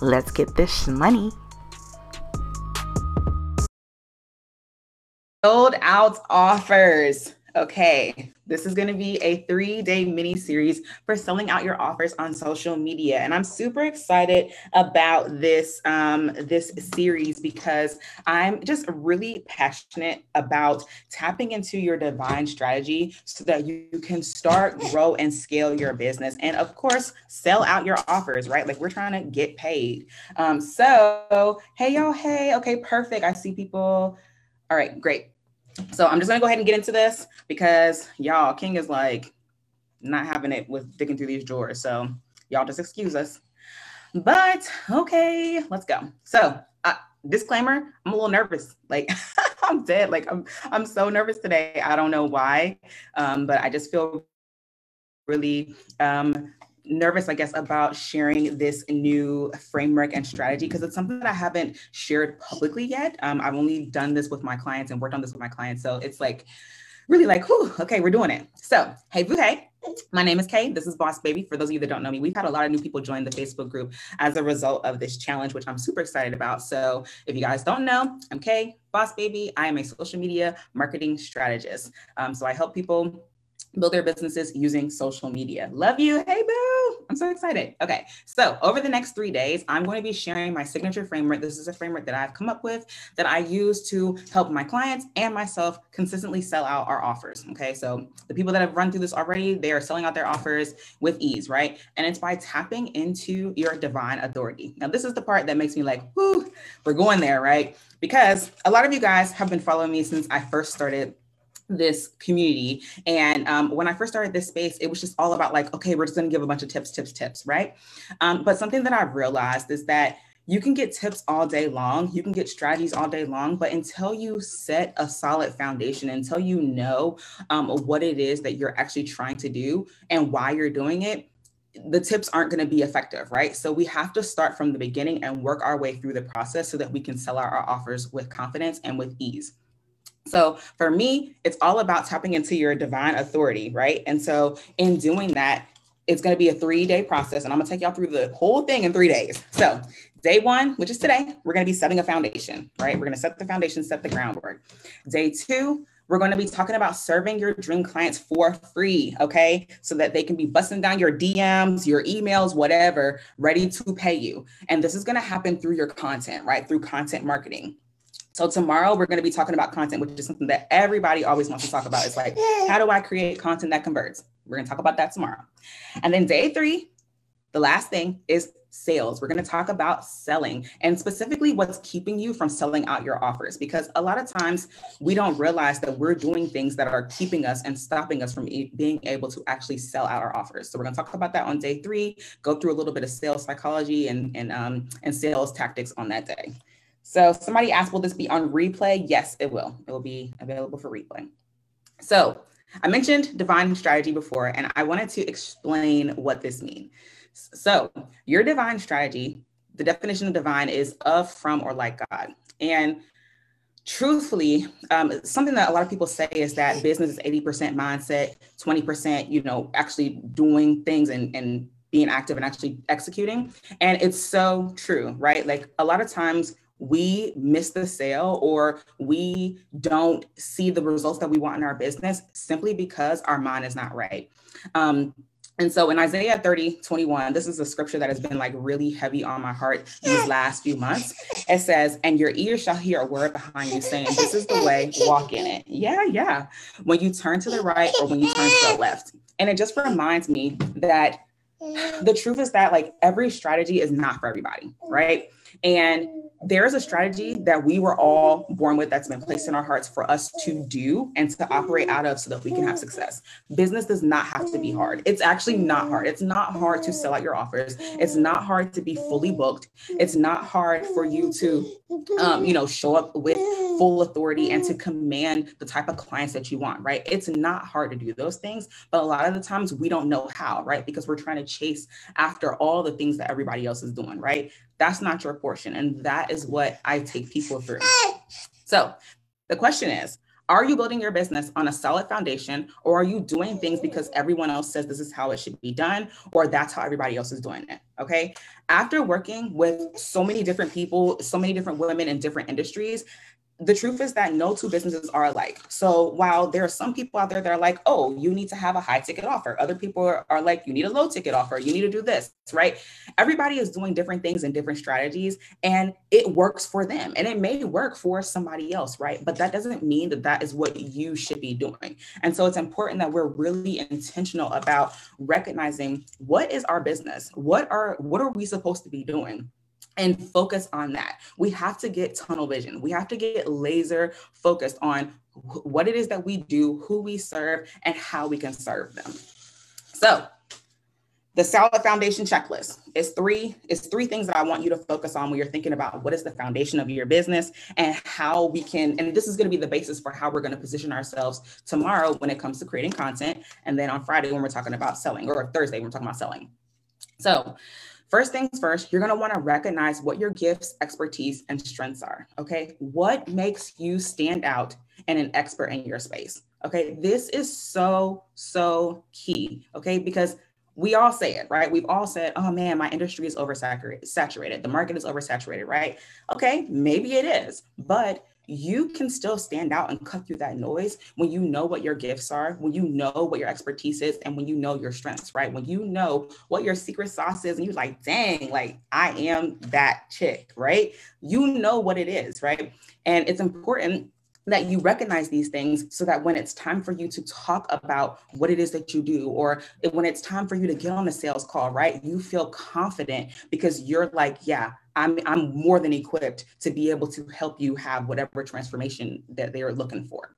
Let's get this money. Sold out offers. Okay, this is going to be a three day mini series for selling out your offers on social media, and I'm super excited about this um, this series because I'm just really passionate about tapping into your divine strategy so that you can start, grow, and scale your business, and of course, sell out your offers. Right, like we're trying to get paid. Um, so, hey y'all, hey, okay, perfect. I see people. All right, great. So I'm just gonna go ahead and get into this because y'all, King is like not having it with digging through these drawers. So y'all just excuse us. But okay, let's go. So uh, disclaimer, I'm a little nervous. Like I'm dead. Like I'm I'm so nervous today. I don't know why. Um, but I just feel really um nervous, I guess, about sharing this new framework and strategy because it's something that I haven't shared publicly yet. Um, I've only done this with my clients and worked on this with my clients. So it's like really like, whew, okay, we're doing it. So, hey, boo, hey. My name is Kay. This is Boss Baby. For those of you that don't know me, we've had a lot of new people join the Facebook group as a result of this challenge, which I'm super excited about. So, if you guys don't know, I'm Kay, Boss Baby. I am a social media marketing strategist. Um, so, I help people build their businesses using social media. Love you. Hey, boo. I'm so excited. Okay. So, over the next three days, I'm going to be sharing my signature framework. This is a framework that I've come up with that I use to help my clients and myself consistently sell out our offers. Okay. So, the people that have run through this already, they are selling out their offers with ease, right? And it's by tapping into your divine authority. Now, this is the part that makes me like, whoo, we're going there, right? Because a lot of you guys have been following me since I first started this community. And um, when I first started this space, it was just all about like, okay, we're just going to give a bunch of tips, tips, tips, right? Um, but something that I've realized is that you can get tips all day long, you can get strategies all day long, but until you set a solid foundation, until you know um, what it is that you're actually trying to do and why you're doing it, the tips aren't going to be effective, right? So we have to start from the beginning and work our way through the process so that we can sell our, our offers with confidence and with ease. So for me, it's all about tapping into your divine authority, right? And so in doing that, it's going to be a three day process. And I'm going to take y'all through the whole thing in three days. So, day one, which is today, we're going to be setting a foundation, right? We're going to set the foundation, set the groundwork. Day two, we're going to be talking about serving your dream clients for free, okay? So that they can be busting down your DMs, your emails, whatever, ready to pay you. And this is going to happen through your content, right? Through content marketing. So tomorrow we're going to be talking about content, which is something that everybody always wants to talk about. It's like, how do I create content that converts? We're going to talk about that tomorrow. And then day three, the last thing is sales. We're going to talk about selling and specifically what's keeping you from selling out your offers because a lot of times we don't realize that we're doing things that are keeping us and stopping us from being able to actually sell out our offers. So we're going to talk about that on day 3, go through a little bit of sales psychology and and um and sales tactics on that day. So somebody asked, will this be on replay? Yes, it will. It will be available for replay. So I mentioned divine strategy before, and I wanted to explain what this means. So your divine strategy, the definition of divine is of, from, or like God. And truthfully, um, something that a lot of people say is that business is 80% mindset, 20%, you know, actually doing things and, and being active and actually executing. And it's so true, right? Like a lot of times we miss the sale or we don't see the results that we want in our business simply because our mind is not right. Um, and so in Isaiah 30, 21, this is a scripture that has been like really heavy on my heart these last few months. It says, And your ears shall hear a word behind you saying, This is the way, walk in it. Yeah, yeah. When you turn to the right or when you turn to the left. And it just reminds me that the truth is that like every strategy is not for everybody, right? And there's a strategy that we were all born with that's been placed in our hearts for us to do and to operate out of so that we can have success. Business does not have to be hard. It's actually not hard. It's not hard to sell out your offers. It's not hard to be fully booked. It's not hard for you to, um, you know, show up with full authority and to command the type of clients that you want, right? It's not hard to do those things, but a lot of the times we don't know how, right? Because we're trying to chase after all the things that everybody else is doing, right? That's not your portion. And that is what I take people through. So the question is, are you building your business on a solid foundation or are you doing things because everyone else says this is how it should be done or that's how everybody else is doing it? Okay. After working with so many different people, so many different women in different industries, the truth is that no two businesses are alike. So while there are some people out there that are like, oh, you need to have a high ticket offer, other people are, are, like, you need a low ticket offer, you need to do this, right? Everybody is doing different things and different strategies, and it works for them. And it may work for somebody else, right? But that doesn't mean that that is what you should be doing. And so it's important that we're really intentional about recognizing what is our business? What are what are we supposed to be doing? And focus on that. We have to get tunnel vision. We have to get laser focused on what it is that we do, who we serve, and how we can serve them. So, the solid foundation checklist is three is three things that I want you to focus on when you're thinking about what is the foundation of your business and how we can and this is going to be the basis for how we're going to position ourselves tomorrow when it comes to creating content and then on Friday when we're talking about selling or Thursday when we're talking about selling. So, First things first, you're going to want to recognize what your gifts, expertise, and strengths are. Okay. What makes you stand out and an expert in your space? Okay. This is so, so key. Okay. Because we all say it, right? We've all said, oh man, my industry is oversaturated, saturated. The market is oversaturated, right? Okay, maybe it is, but you can still stand out and cut through that noise when you know what your gifts are, when you know what your expertise is, and when you know your strengths, right? When you know what your secret sauce is, and you're like, dang, like I am that chick, right? You know what it is, right? And it's important that you recognize these things so that when it's time for you to talk about what it is that you do, or when it's time for you to get on a sales call, right? You feel confident because you're like, yeah, I'm, I'm more than equipped to be able to help you have whatever transformation that they are looking for.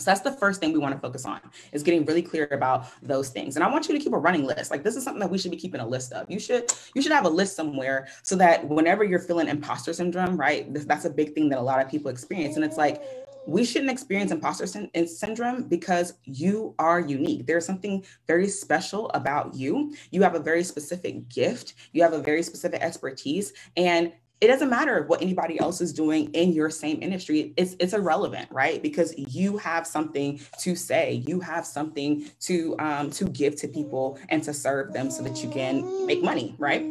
So that's the first thing we want to focus on is getting really clear about those things. And I want you to keep a running list. Like this is something that we should be keeping a list of. You should you should have a list somewhere so that whenever you're feeling imposter syndrome, right? That's a big thing that a lot of people experience. And it's like, we shouldn't experience imposter syndrome because you are unique. There's something very special about you. You have a very specific gift, you have a very specific expertise, and it doesn't matter what anybody else is doing in your same industry. It's it's irrelevant right? Because you have something to say. You have something to um, to give to people and to serve them so that you can make money right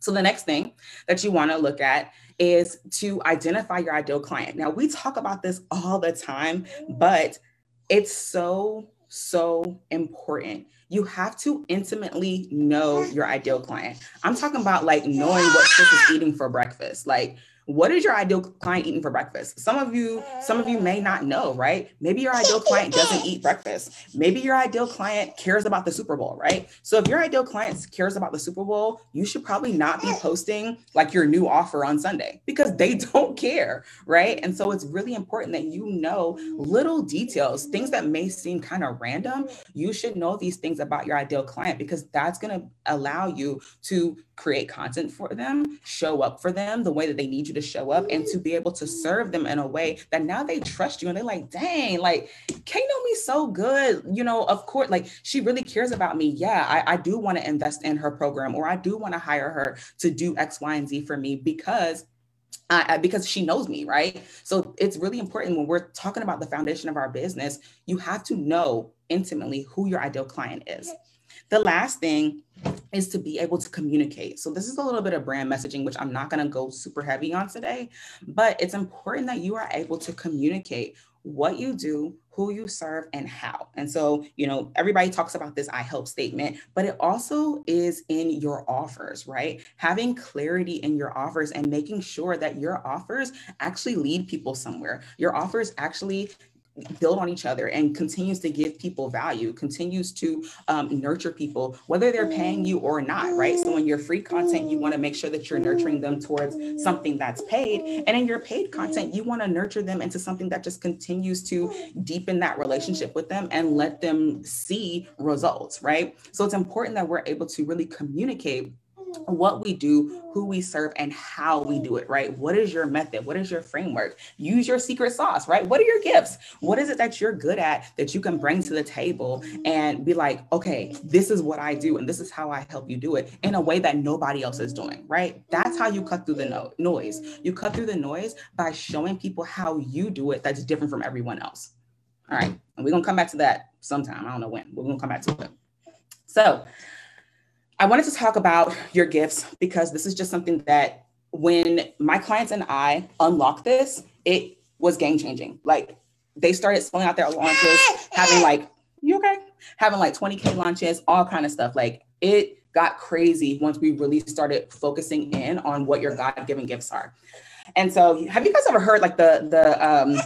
so the next thing that you want to look at is to identify your ideal client. Now, we talk about this all the time, but it's so, so important. You have to intimately know your ideal client. I'm talking about like knowing what Chris is eating for breakfast. Like, what is your ideal client eating for breakfast? Some of you some of you may not know right? Maybe your ideal client doesn't eat breakfast. Maybe your ideal client cares about the super bowl right? So if your ideal client cares about the super bowl you should probably not be posting like your new offer on sunday because they don't care right? And so it's really important that you know little details things that may seem kind of random. You should know these things about your ideal client because that's going to allow you to create content for them show up for them the way that they need you to show up and to be able to serve them in a way that now they trust you and they're like, dang, like Kay know me so good. You know, of course, like she really cares about me. Yeah, I, I do want to invest in her program or I do want to hire her to do X, Y, and Z for me because uh, because she knows me, right? So it's really important when we're talking about the foundation of our business, you have to know intimately who your ideal client is. The last thing is to be able to communicate. So this is a little bit of brand messaging, which I'm not going to go super heavy on today, but it's important that you are able to communicate what you do, who you serve, and how. And so, you know, everybody talks about this I help statement, but it also is in your offers, right? Having clarity in your offers and making sure that your offers actually lead people somewhere. Your offers actually build on each other and continues to give people value, continues to um, nurture people, whether they're paying you or not, right? So in your free content, you want to make sure that you're nurturing them towards something that's paid. And in your paid content, you want to nurture them into something that just continues to deepen that relationship with them and let them see results, right? So it's important that we're able to really communicate what we do, who we serve, and how we do it, right? What is your method? What is your framework? Use your secret sauce, right? What are your gifts? What is it that you're good at that you can bring to the table and be like, okay, this is what I do, and this is how I help you do it in a way that nobody else is doing, right? That's how you cut through the no- noise. You cut through the noise by showing people how you do it that's different from everyone else. All right. And we're going to come back to that sometime. I don't know when. We're going to come back to it. So, I wanted to talk about your gifts because this is just something that when my clients and I unlocked this, it was game changing. Like they started selling out their launches, having like, you okay? Having like 20K launches, all kind of stuff. Like it got crazy once we really started focusing in on what your God-given gifts are. And so, have you guys ever heard like the the um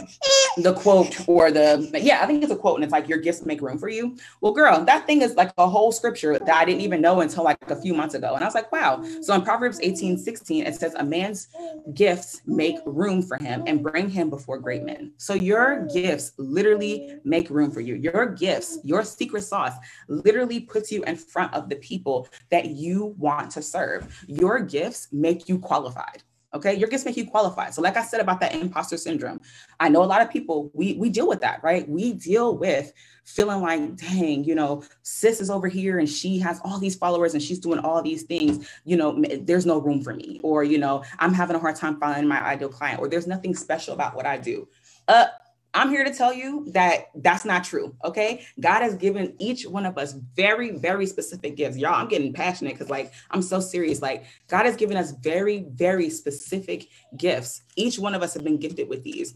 the quote or the yeah, I think it's a quote, and it's like your gifts make room for you. Well, girl, that thing is like a whole scripture that I didn't even know until like a few months ago, and I was like, wow. So in Proverbs 18, 16, it says, "A man's gifts make room for him and bring him before great men." So your gifts literally make room for you. Your gifts, your secret sauce, literally puts you in front of the people that you want to serve. Your gifts make you qualified. Okay, your gifts make you qualified. So, like I said about that imposter syndrome, I know a lot of people we we deal with that, right? We deal with feeling like, dang, you know, sis is over here and she has all these followers and she's doing all these things. You know, there's no room for me, or you know, I'm having a hard time finding my ideal client, or there's nothing special about what I do. Uh, I'm here to tell you that that's not true. Okay. God has given each one of us very, very specific gifts. Y'all, I'm getting passionate because, like, I'm so serious. Like, God has given us very, very specific gifts. Each one of us have been gifted with these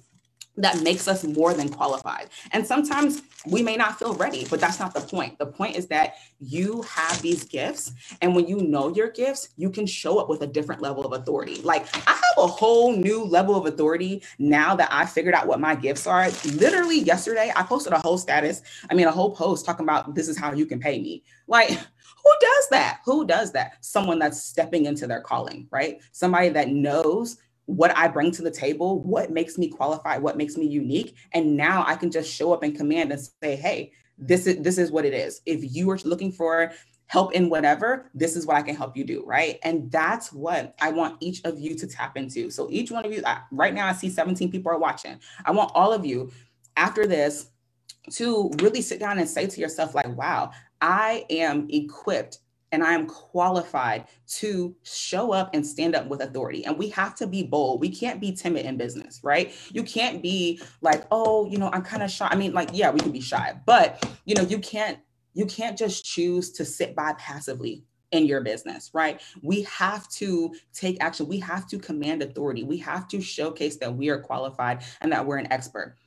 that makes us more than qualified. And sometimes we may not feel ready, but that's not the point. The point is that you have these gifts. And when you know your gifts, you can show up with a different level of authority. Like I have a whole new level of authority now that I figured out what my gifts are. Literally yesterday, I posted a whole status, I mean, a whole post talking about this is how you can pay me. Like, who does that? Who does that? Someone that's stepping into their calling, right? Somebody that knows what I bring to the table, what makes me qualified, what makes me unique. And now I can just show up and command and say, hey, this is this is what it is. If you are looking for help in whatever, this is what I can help you do, right? And that's what I want each of you to tap into. So each one of you, right now I see 17 people are watching. I want all of you after this to really sit down and say to yourself like, wow, I am equipped and I am qualified to show up and stand up with authority. And we have to be bold. We can't be timid in business, right? You can't be like, oh, you know, I'm kind of shy. I mean, like, yeah, we can be shy, but you know, you can't you can't just choose to sit by passively in your business, right? We have to take action. We have to command authority. We have to showcase that we are qualified and that we're an expert.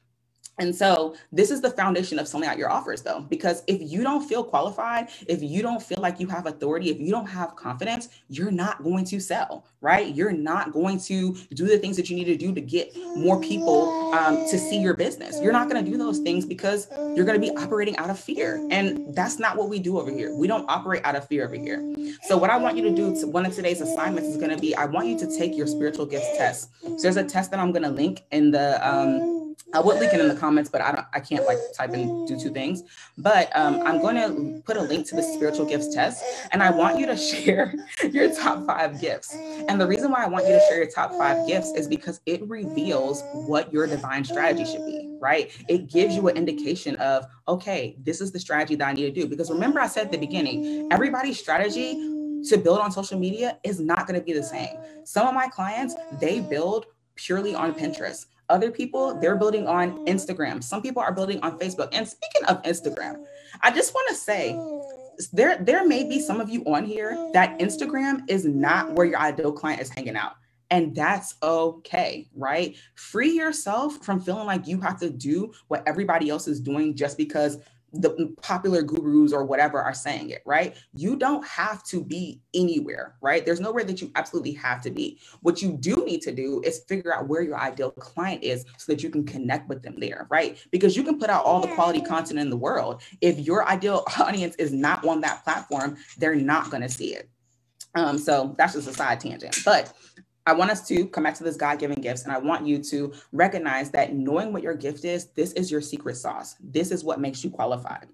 And so this is the foundation of selling out your offers though, because if you don't feel qualified, if you don't feel like you have authority, if you don't have confidence, you're not going to sell, right? You're not going to do the things that you need to do to get more people um, to see your business. You're not going to do those things because you're going to be operating out of fear. And that's not what we do over here. We don't operate out of fear over here. So what I want you to do, to, one of today's assignments is going to be, I want you to take your spiritual gifts test. So there's a test that I'm going to link in the, um, I would link it in the comments, but I don't, I can't like type and do two things. But um, I'm going to put a link to the spiritual gifts test, and I want you to share your top five gifts. And the reason why I want you to share your top five gifts is because it reveals what your divine strategy should be, right? It gives you an indication of, okay, this is the strategy that I need to do. Because remember, I said at the beginning, everybody's strategy to build on social media is not going to be the same. Some of my clients, they build purely on Pinterest. Other people, they're building on mm-hmm. Instagram. Some people are building on Facebook. And speaking of Instagram, I just want to say there, there may be some of you on here that Instagram is not where your ideal client is hanging out. And that's okay, right? Free yourself from feeling like you have to do what everybody else is doing just because the popular gurus or whatever are saying it, right? You don't have to be anywhere, right? There's nowhere that you absolutely have to be. What you do need to do is figure out where your ideal client is so that you can connect with them there, right? Because you can put out all the quality content in the world. If your ideal audience is not on that platform, they're not going to see it. Um, so that's just a side tangent. But I want us to come back to this God given gifts, and I want you to recognize that knowing what your gift is, this is your secret sauce. This is what makes you qualified.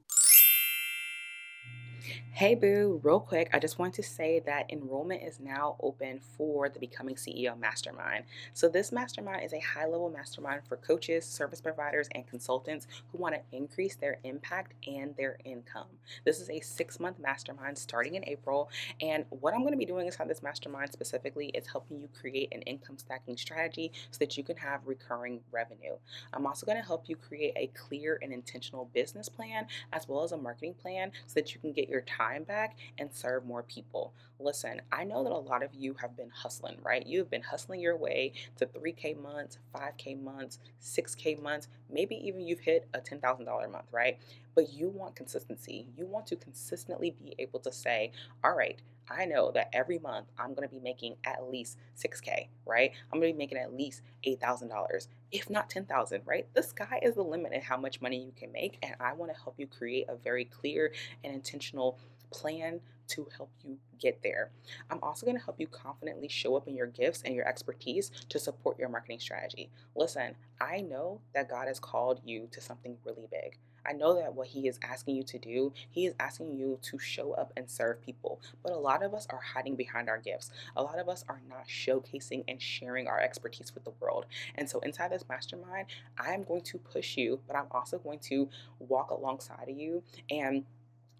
Hey Boo, real quick, I just want to say that enrollment is now open for the Becoming CEO Mastermind. So, this mastermind is a high level mastermind for coaches, service providers, and consultants who want to increase their impact and their income. This is a six month mastermind starting in April. And what I'm going to be doing inside this mastermind specifically is helping you create an income stacking strategy so that you can have recurring revenue. I'm also going to help you create a clear and intentional business plan as well as a marketing plan so that you can get your time time back and serve more people. Listen, I know that a lot of you have been hustling, right? You've been hustling your way to 3K months, 5K months, 6K months, maybe even you've hit a $10,000 month, right? But you want consistency. You want to consistently be able to say, all right, I know that every month I'm going to be making at least 6K, right? I'm going to be making at least $8,000, if not 10,000, right? The sky is the limit in how much money you can make. And I want to help you create a very clear and intentional plan to help you get there. I'm also going to help you confidently show up in your gifts and your expertise to support your marketing strategy. Listen, I know that God has called you to something really big. I know that what He is asking you to do, He is asking you to show up and serve people. But a lot of us are hiding behind our gifts. A lot of us are not showcasing and sharing our expertise with the world. And so, inside this mastermind, I am going to push you, but I'm also going to walk alongside of you and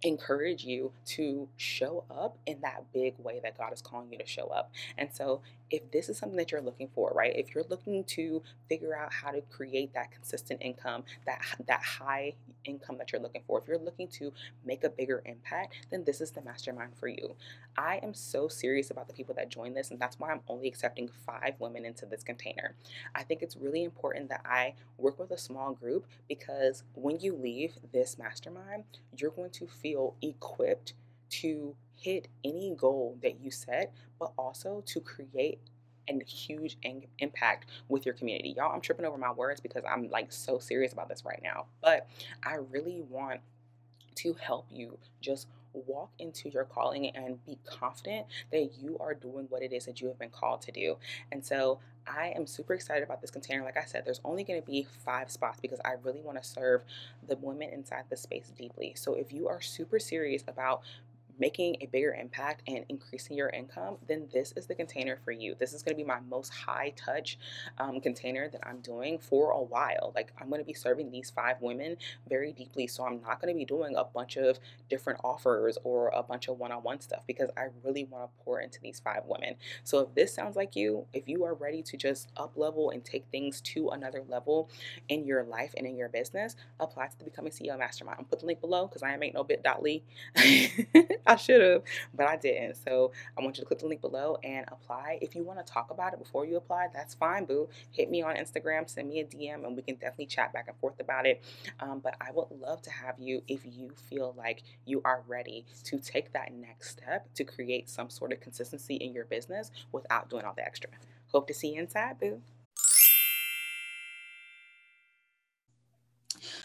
encourage you to show up in that big way that God is calling you to show up. And so, if this is something that you're looking for, right? If you're looking to figure out how to create that consistent income, that that high income that you're looking for, if you're looking to make a bigger impact, then this is the mastermind for you. I am so serious about the people that join this, and that's why I'm only accepting five women into this container. I think it's really important that I work with a small group because when you leave this mastermind, you're going to feel equipped to hit any goal that you set, but also to create a huge impact with your community. Y'all, I'm tripping over my words because I'm like so serious about this right now. But I really want to help you just walk into your calling and be confident that you are doing what it is that you have been called to do. And so I am super excited about this container. Like I said, there's only going to be five spots because I really want to serve the women inside the space deeply. So if you are super serious about making a bigger impact and increasing your income, then this is the container for you. This is going to be my most high touch um, container that I'm doing for a while. Like, I'm going to be serving these five women very deeply. So, I'm not going to be doing a bunch of different offers or a bunch of one on one stuff because I really want to pour into these five women. So, if this sounds like you, if you are ready to just up level and take things to another level in your life and in your business, apply to the Becoming CEO Mastermind. I'll put the link below because I am ain't no bit.ly. I should have, but I didn't. So I want you to click the link below and apply. If you want to talk about it before you apply, that's fine, boo. Hit me on Instagram, send me a DM, and we can definitely chat back and forth about it. Um, but I would love to have you if you feel like you are ready to take that next step to create some sort of consistency in your business without doing all the extra. Hope to see you inside, boo.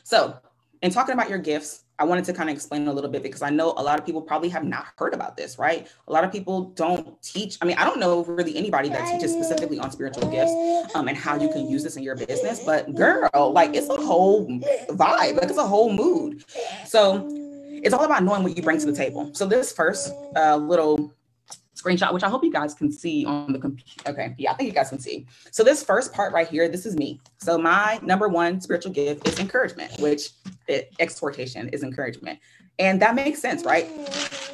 So, in talking about your gifts, I wanted to kind of explain a little bit because I know a lot of people probably have not heard about this, right? A lot of people don't teach. I mean, I don't know really anybody that teaches specifically on spiritual gifts um, and how you can use this in your business. But girl, like it's a whole vibe, like it's a whole mood. So it's all about knowing what you bring to the table. So this first uh, little screenshot, which I hope you guys can see on the computer. Okay, yeah, I think you guys can see. So this first part right here, this is me. So my number one spiritual gift is encouragement, which it, exhortation is encouragement. And that makes sense, right?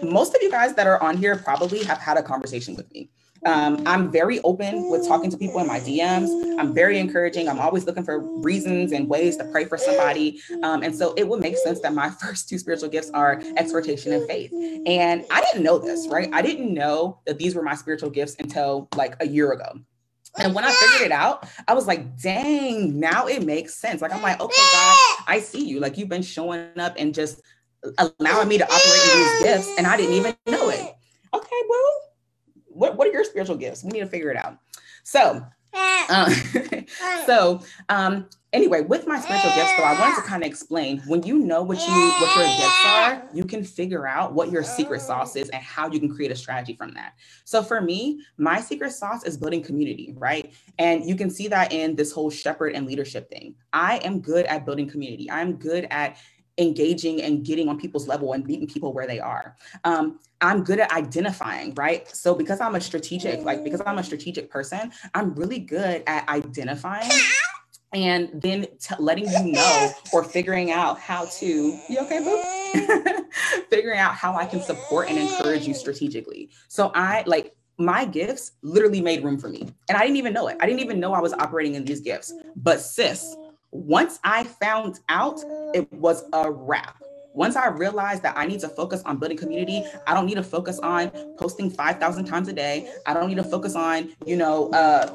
Most of you guys that are on here probably have had a conversation with me. Um, I'm very open with talking to people in my DMs. I'm very encouraging. I'm always looking for reasons and ways to pray for somebody. Um, and so it would make sense that my first two spiritual gifts are exhortation and faith. And I didn't know this, right? I didn't know that these were my spiritual gifts until like a year ago. And when I figured it out, I was like, dang, now it makes sense. Like, I'm like, okay, God, I see you. Like, you've been showing up and just allowing me to operate in these gifts, and I didn't even know it. Okay, boo. What, what are your spiritual gifts? We need to figure it out. So, uh, so um, anyway, with my spiritual gifts, though, I wanted to kind of explain when you know what you what your gifts are, you can figure out what your secret sauce is and how you can create a strategy from that. So for me, my secret sauce is building community, right? And you can see that in this whole shepherd and leadership thing. I am good at building community. I'm good at engaging and getting on people's level and meeting people where they are. Um, I'm good at identifying, right? So because I'm a strategic, like because I'm a strategic person, I'm really good at identifying and then t- letting you know or figuring out how to you okay boo figuring out how i can support and encourage you strategically so i like my gifts literally made room for me and i didn't even know it i didn't even know i was operating in these gifts but sis once i found out it was a wrap once I realized that I need to focus on building community, I don't need to focus on posting 5,000 times a day. I don't need to focus on, you know, uh,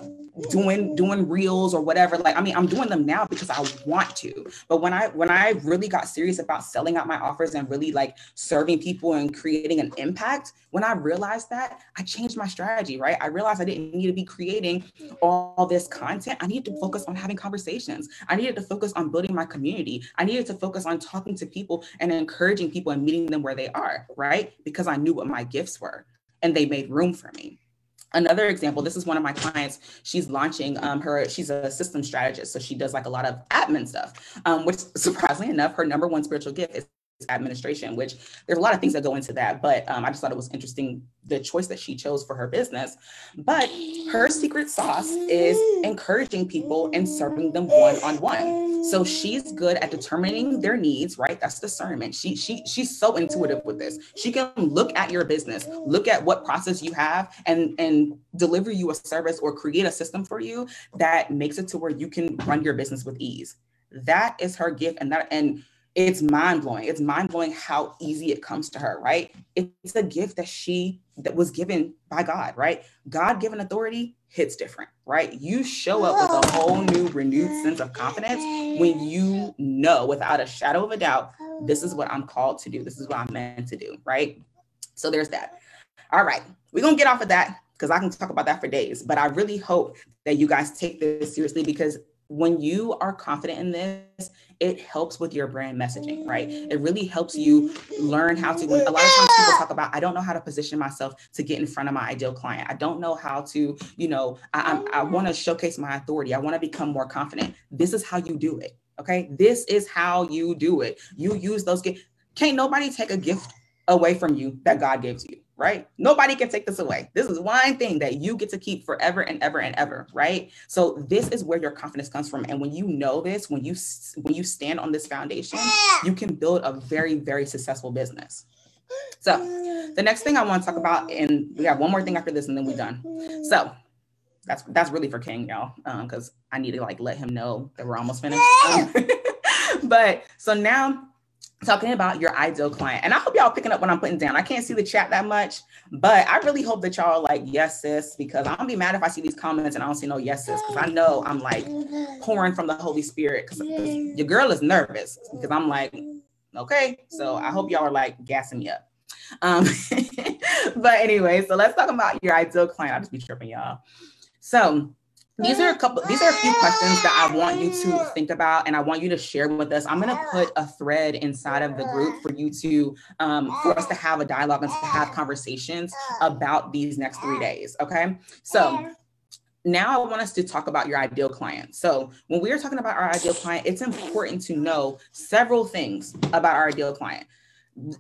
doing doing reels or whatever. Like i mean i'm doing them now because i want to. But when i when i really got serious about selling out my offers and really like serving people and creating an impact when i realized that i changed my strategy right? I realized i didn't need to be creating all this content. I needed to focus on having conversations. I needed to focus on building my community. I needed to focus on talking to people and encouraging people and meeting them where they are right? Because i knew what my gifts were and they made room for me Another example, this is one of my clients. She's launching um, her, she's a system strategist. So she does like a lot of admin stuff, um, which surprisingly enough, her number one spiritual gift is administration, which there's a lot of things that go into that. But um, I just thought it was interesting the choice that she chose for her business. But her secret sauce is encouraging people and serving them one on one. So she's good at determining their needs, right? That's discernment. She she she's so intuitive with this. She can look at your business, look at what process you have, and and deliver you a service or create a system for you that makes it to where you can run your business with ease. That is her gift, and that and it's mind blowing. It's mind blowing how easy it comes to her, right? It's a gift that she that was given by God, right? God given authority hits different, right? You show up with a whole new renewed sense of confidence when you know without a shadow of a doubt, this is what I'm called to do. This is what I'm meant to do, right? So there's that. All right, we're gonna get off of that because I can talk about that for days. But I really hope that you guys take this seriously because when you are confident in this, it helps with your brand messaging, right? It mm-hmm. really helps you learn how to. a lot of times people talk about, I don't know how to position myself to get in front of my ideal client. I don't know how to, you know, I, I, I want to showcase my authority. I want to become more confident. This is how you do it. Okay. This is how you do it. You use those gifts. Can't nobody take a gift away from you that God gives you right? Nobody can take this away. This is one thing that you get to keep forever and ever and ever, right? So this is where your confidence comes from. And when you know this, when you when you stand on this foundation, you can build a very very successful business. So the next thing I want to talk about, and we have one more thing after this, and then we're done. So that's that's really for King, y'all, because um, I need to like let him know that we're almost finished. Um, but so now talking about your ideal client. And I hope y'all picking up what I'm putting down. I can't see the chat that much, but I really hope that y'all like, yes, sis, because I'm gonna be mad if I see these comments and I don't see no yes, sis, because I know I'm like pouring from the Holy Spirit because your girl is nervous because I'm like, okay. So I hope y'all are like gassing me up. Um, but anyway, so let's talk about your ideal client. I'll just be tripping y'all. So these are a couple these are a few questions that i want you to think about and i want you to share with us. I'm going to put a thread inside of the group for you to um, for us to have a dialogue and to have conversations about these next three days okay? So now I want us to talk about your ideal client. So, when we are talking about our ideal client, it's important to know several things about our ideal client.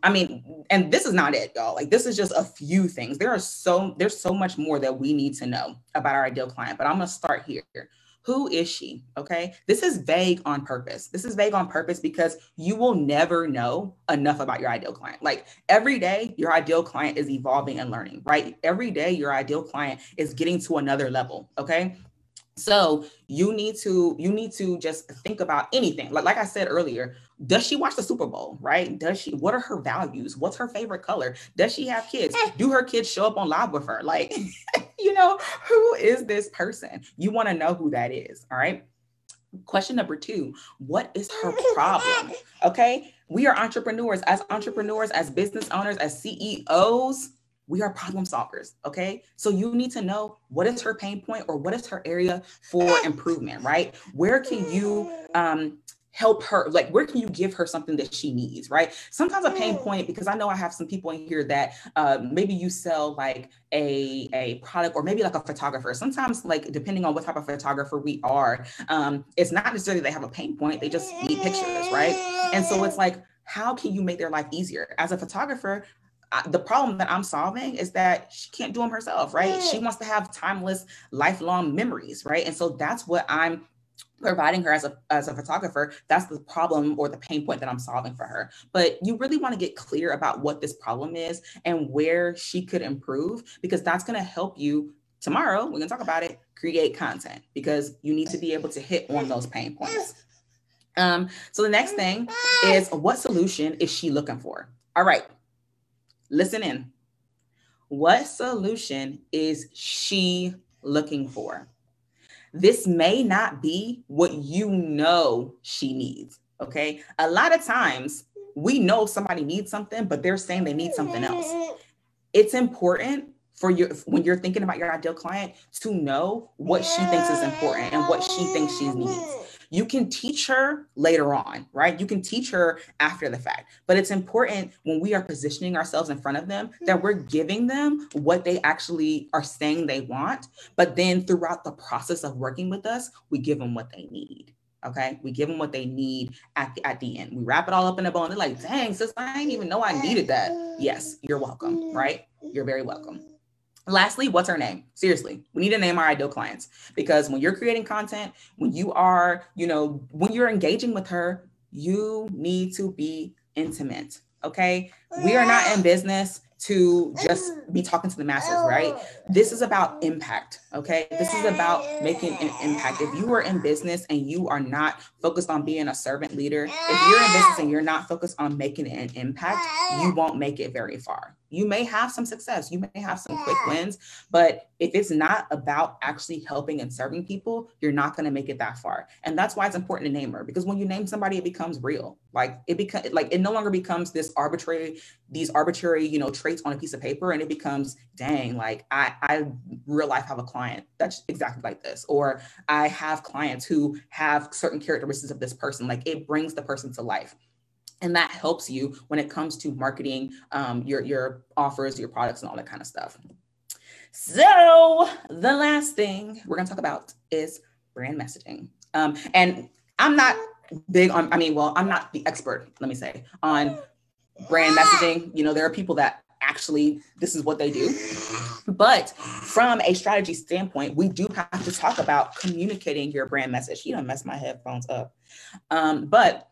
I mean, and this is not it, y'all. Like this is just a few things. There are so there's so much more that we need to know about our ideal client, but I'm gonna start here. Who is she? Okay. This is vague on purpose. This is vague on purpose because you will never know enough about your ideal client. Like every day, your ideal client is evolving and learning, right? Every day, your ideal client is getting to another level. Okay so you need to you need to just think about anything like, like i said earlier does she watch the Super Bowl, right? Does she, what are her values? What's her favorite color? Does she have kids? Do her kids show up on live with her? Like, you know, who is this person? You want to know who that is. All right. Question number two What is her problem? Okay. We are entrepreneurs. As entrepreneurs, as business owners, as CEOs, we are problem solvers. Okay. So you need to know what is her pain point or what is her area for improvement, right? Where can you um, help her like where can you give her something that she needs right? Sometimes a pain point because i know i have some people in here that uh, maybe you sell like a a product or maybe like a photographer. Sometimes like depending on what type of photographer we are um, it's not necessarily they have a pain point they just need pictures right? And so it's like how can you make their life easier? As a photographer I, the problem that I'm solving is that she can't do them herself, right? She wants to have timeless, lifelong memories, right? And so that's what I'm providing her as a as a photographer that's the problem or the pain point that i'm solving for her. But you really want to get clear about what this problem is and where she could improve because that's going to help you tomorrow we're going to talk about it create content because you need to be able to hit on those pain points. Um so the next thing is what solution is she looking for? All right listen in. What solution is she looking for this may not be what you know she needs. Okay. A lot of times we know somebody needs something, but they're saying they need something else. It's important for your when you're thinking about your ideal client to know what she thinks is important and what she thinks she needs. You can teach her later on, right? You can teach her after the fact. But it's important when we are positioning ourselves in front of them that hmm. we're giving them what they actually are saying they want. But then throughout the process of working with us, we give them what they need. Okay, we give them what they need at the at the end. We wrap it all up in a bow, and they're like, "Dang, sis, I didn't even know I needed that." Yes, you're welcome. Right? You're very welcome. Lastly, what's her name? Seriously, we need to name our ideal clients because when you're creating content, when you are, you know, when you're engaging with her, you need to be intimate. Okay. We are not in business to just be talking to the masses, right? This is about impact, okay? This is about making an impact. If you are in business and you are not focused on being a servant leader, if you're in business and you're not focused on making an impact, you won't make it very far. You may have some success, you may have some quick wins, but if it's not about actually helping and serving people, you're not going to make it that far. And that's why it's important to name her because when you name somebody, it becomes real. Like it becomes like it no longer becomes this arbitrary, these arbitrary, you know, traits on a piece of paper, and it becomes, dang, like I, I real life have a client that's exactly like this, or I have clients who have certain characteristics of this person. Like it brings the person to life and that helps you when it comes to marketing um, your your offers your products and all that kind of stuff. So the last thing we're going to talk about is brand messaging. Um, and i'm not big on i mean well i'm not the expert let me say on brand messaging. You know there are people that actually this is what they do. But from a strategy standpoint we do have to talk about communicating your brand message. You don't mess my headphones up. Um, but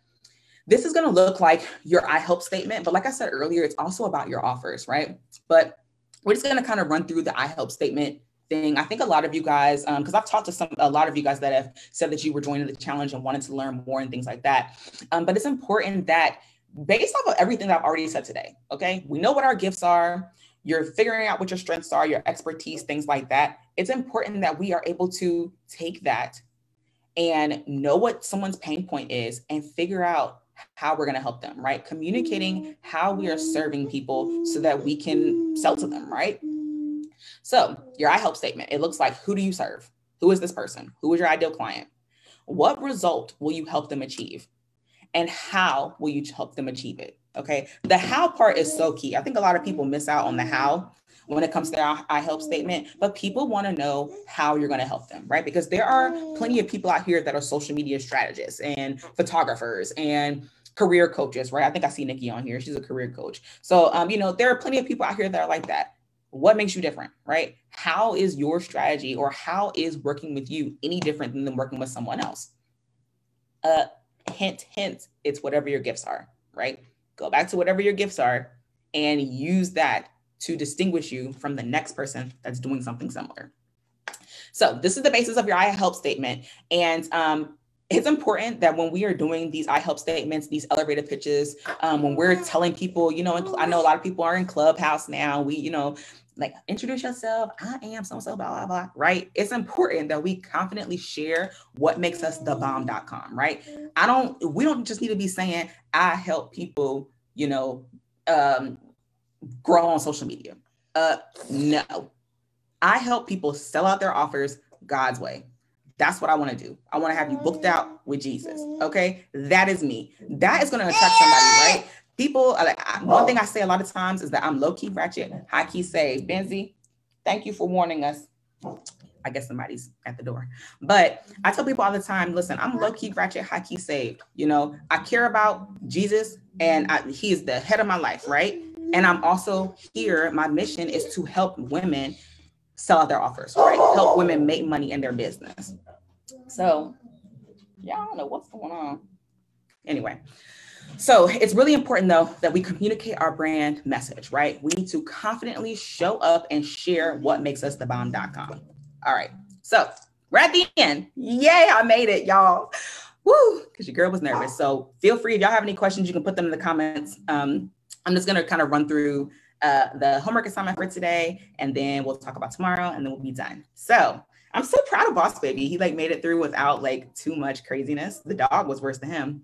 this is going to look like your I help statement, but like I said earlier, it's also about your offers, right? But we're just going to kind of run through the I help statement thing. I think a lot of you guys, because um, I've talked to some, a lot of you guys that have said that you were joining the challenge and wanted to learn more and things like that. Um, but it's important that based off of everything that I've already said today, okay, we know what our gifts are. You're figuring out what your strengths are, your expertise, things like that. It's important that we are able to take that and know what someone's pain point is and figure out how we're going to help them, right? Communicating mm-hmm. how we are serving people so that we can sell to them, right? So, your I help statement, it looks like who do you serve? Who is this person? Who is your ideal client? What result will you help them achieve? And how will you help them achieve it? Okay. The how part is so key. I think a lot of people miss out on the how when it comes to our I help statement, but people want to know how you're going to help them, right? Because there are plenty of people out here that are social media strategists and photographers and career coaches, right? I think I see Nikki on here. She's a career coach. So, um, you know, there are plenty of people out here that are like that. What makes you different, right? How is your strategy or how is working with you any different than working with someone else? Uh, hint, hint, it's whatever your gifts are, right? Go back to whatever your gifts are and use that to distinguish you from the next person that's doing something similar. So this is the basis of your I help statement. And um, it's important that when we are doing these I help statements, these elevator pitches, um, when we're telling people, you know, I know a lot of people are in Clubhouse now. We, you know, like introduce yourself. I am so so blah blah blah. Right. It's important that we confidently share what makes us the bomb.com. Right. I don't. We don't just need to be saying I help people. You know, um, grow on social media. Uh, no. I help people sell out their offers God's way. That's what I want to do. I want to have you booked out with Jesus. Okay. That is me. That is going to attract somebody, right? People, like one thing I say a lot of times is that I'm low key ratchet, high key say, Benzie, thank you for warning us. I guess somebody's at the door. But I tell people all the time, listen, I'm low key ratchet, high key saved. You know, I care about Jesus and I, he is the head of my life, right? And I'm also here. My mission is to help women sell out their offers, right? Help women make money in their business. So, yeah, I don't know what's going on. Anyway, so it's really important though that we communicate our brand message, right? We need to confidently show up and share what makes us the bomb.com. All right. So we're at the end. Yay, I made it, y'all. Woo, because your girl was nervous. So feel free if y'all have any questions, you can put them in the comments. Um, I'm just gonna kind of run through uh, the homework assignment for today, and then we'll talk about tomorrow, and then we'll be done. So I'm so proud of Boss Baby. He like made it through without like too much craziness. The dog was worse than him.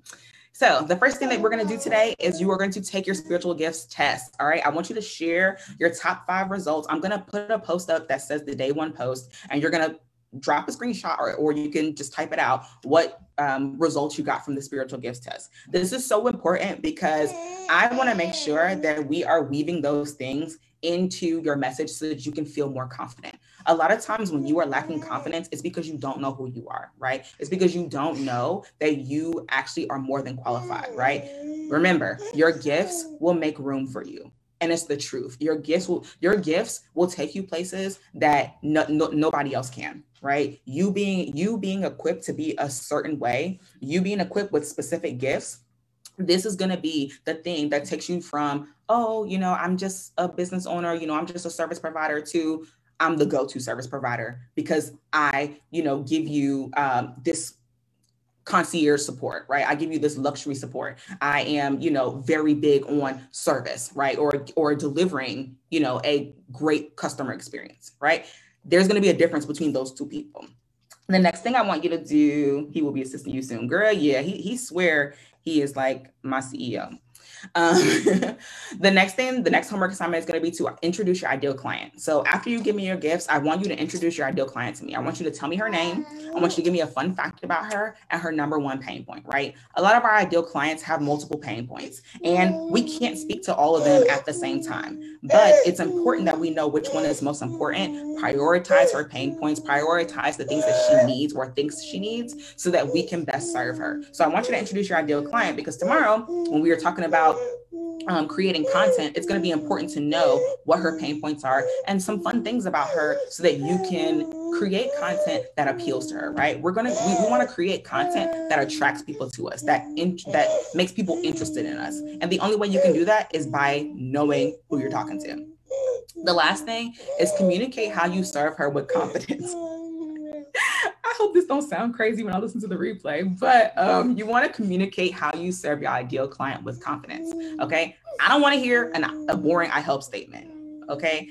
So the first thing that we're going to do today is you are going to take your spiritual gifts test. All right. I want you to share your top five results. I'm going to put a post up that says the day one post, and you're going to drop a screenshot or, or you can just type it out what um, results you got from the spiritual gifts test. This is so important because I want to make sure that we are weaving those things into your message so that you can feel more confident. A lot of times when you are lacking confidence, it's because you don't know who you are, right? It's because you don't know that you actually are more than qualified, right? Remember, your gifts will make room for you and it's the truth your gifts will your gifts will take you places that no, no, nobody else can right? You being you being equipped to be a certain way you being equipped with specific gifts this is going to be the thing that takes you from oh you know i'm just a business owner you know i'm just a service provider to i'm the go-to service provider because i you know give you um, this concierge support right? I give you this luxury support. I am you know very big on service right? Or or delivering you know a great customer experience right there's going to be a difference between those two people. The next thing i want you to do he will be assisting you soon. Girl yeah he, he swear he is like my ceo um, the next thing, the next homework assignment is going to be to introduce your ideal client. So after you give me your gifts, I want you to introduce your ideal client to me. I want you to tell me her name. I want you to give me a fun fact about her and her number one pain point, right? A lot of our ideal clients have multiple pain points and we can't speak to all of them at the same time. But it's important that we know which one is most important, prioritize her pain points, prioritize the things that she needs or thinks she needs so that we can best serve her. So I want you to introduce your ideal client because tomorrow when we are talking about um, creating content, it's going to be important to know what her pain points are and some fun things about her so that you can create content that appeals to her, right? We're going to, we, we want to create content that attracts people to us, that, in, that makes people interested in us. And the only way you can do that is by knowing who you're talking to. The last thing is communicate how you serve her with confidence. Hope this don't sound crazy when I listen to the replay, but um, you want to communicate how you serve your ideal client with confidence. Okay. I don't want to hear an, a boring I help statement. Okay.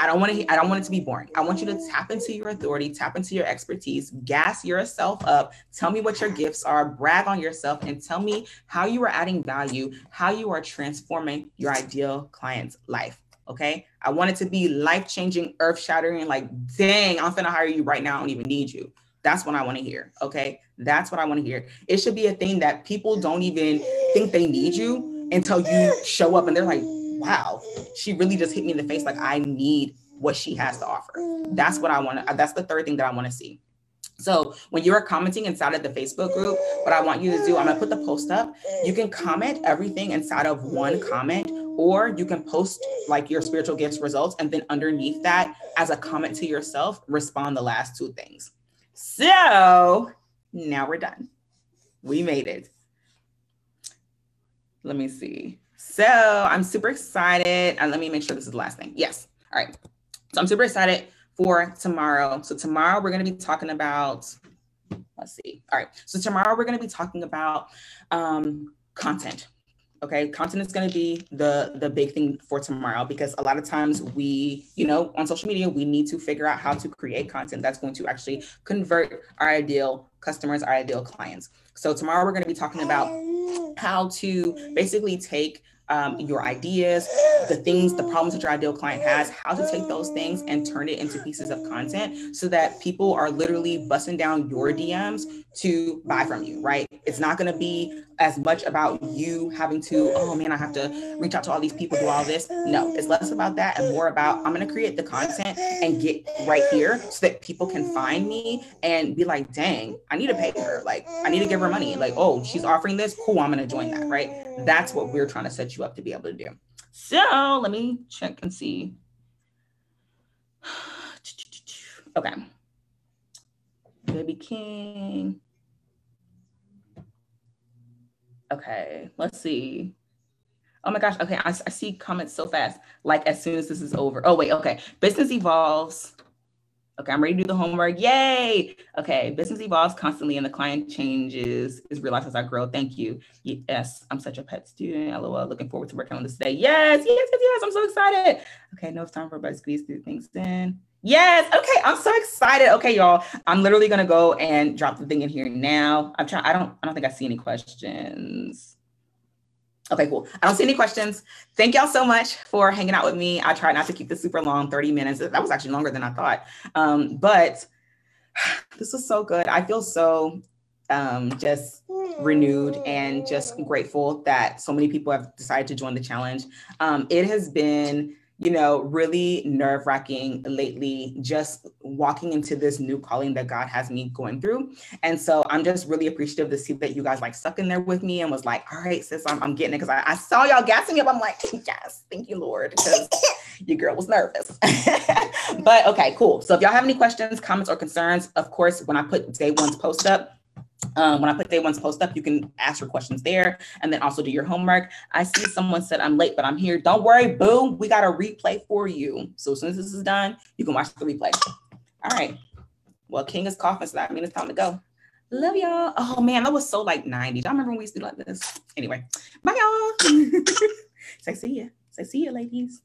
I don't want to. I don't want it to be boring. I want you to tap into your authority, tap into your expertise, gas yourself up. Tell me what your gifts are, brag on yourself, and tell me how you are adding value, how you are transforming your ideal client's life. Okay. I want it to be life changing, earth shattering. Like, dang, I'm gonna hire you right now. I don't even need you. That's what I want to hear. Okay. That's what I want to hear. It should be a thing that people don't even think they need you until you show up and they're like, wow, she really just hit me in the face. Like, I need what she has to offer. That's what I want to, uh, that's the third thing that I want to see. So when you are commenting inside of the Facebook group, what I want you to do, I'm gonna put the post up. You can comment everything inside of one comment, or you can post like your spiritual gifts results, and then underneath that, as a comment to yourself, respond the last two things. So now we're done. We made it. Let me see. So I'm super excited. And let me make sure this is the last thing. Yes. All right. So I'm super excited for tomorrow. So tomorrow we're going to be talking about let's see. All right. So tomorrow we're going to be talking about um, content. Okay, content is going to be the the big thing for tomorrow because a lot of times we, you know, on social media we need to figure out how to create content that's going to actually convert our ideal customers, our ideal clients. So tomorrow we're going to be talking about how to basically take um, your ideas, the things, the problems that your ideal client has, how to take those things and turn it into pieces of content so that people are literally busting down your DMs to buy from you, right? It's not going to be as much about you having to, oh man, I have to reach out to all these people, do all this. No, it's less about that and more about I'm going to create the content and get right here so that people can find me and be like, dang, I need to pay her. Like, I need to give her money. Like, oh, she's offering this. Cool, I'm going to join that, right? That's what we're trying to set you up to be able to do. So let me check and see. Okay. Baby King. Okay, let's see. Oh my gosh. Okay, I, I, see comments so fast. Like as soon as this is over. Oh wait. Okay. Business evolves. Okay, I'm ready to do the homework. Yay! Okay, business evolves constantly and the client changes is realized as I grow. Thank you. Yes, I'm such a pet student. LOL. Looking forward to working on this today. Yes, yes, yes, yes. I'm so excited. Okay, no, time for everybody to squeeze through things in. Yes. Okay. I'm so excited. Okay, y'all. I'm literally gonna go and drop the thing in here now. I'm trying. I don't. I don't think I see any questions. Okay, cool. I don't see any questions. Thank y'all so much for hanging out with me. I tried not to keep this super long, 30 minutes. That was actually longer than I thought. Um, but this was so good. I feel so um, just renewed and just grateful that so many people have decided to join the challenge. Um, it has been you know, really nerve wracking lately, just walking into this new calling that God has me going through. And so I'm just really appreciative to see that you guys like stuck in there with me and was like, all right, sis, I'm, I'm getting it. Cause I, I saw y'all gassing me up. I'm like, yes, thank you, Lord. Because your girl was nervous. but okay, cool. So if y'all have any questions, comments, or concerns, of course, when I put day one's post up, um, when I put day one's post up, you can ask your questions there and then also do your homework. I see someone said I'm late, but I'm here. Don't worry, boom, we got a replay for you. So as soon as this is done, you can watch the replay. All right. Well, King is coughing, so that means it's time to go. Love y'all. Oh man, that was so like 90s. I remember when we used to do like this. Anyway, bye y'all. Say see ya. Say see ya, ladies.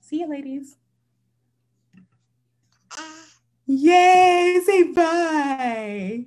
See ya, ladies. Yay, say bye.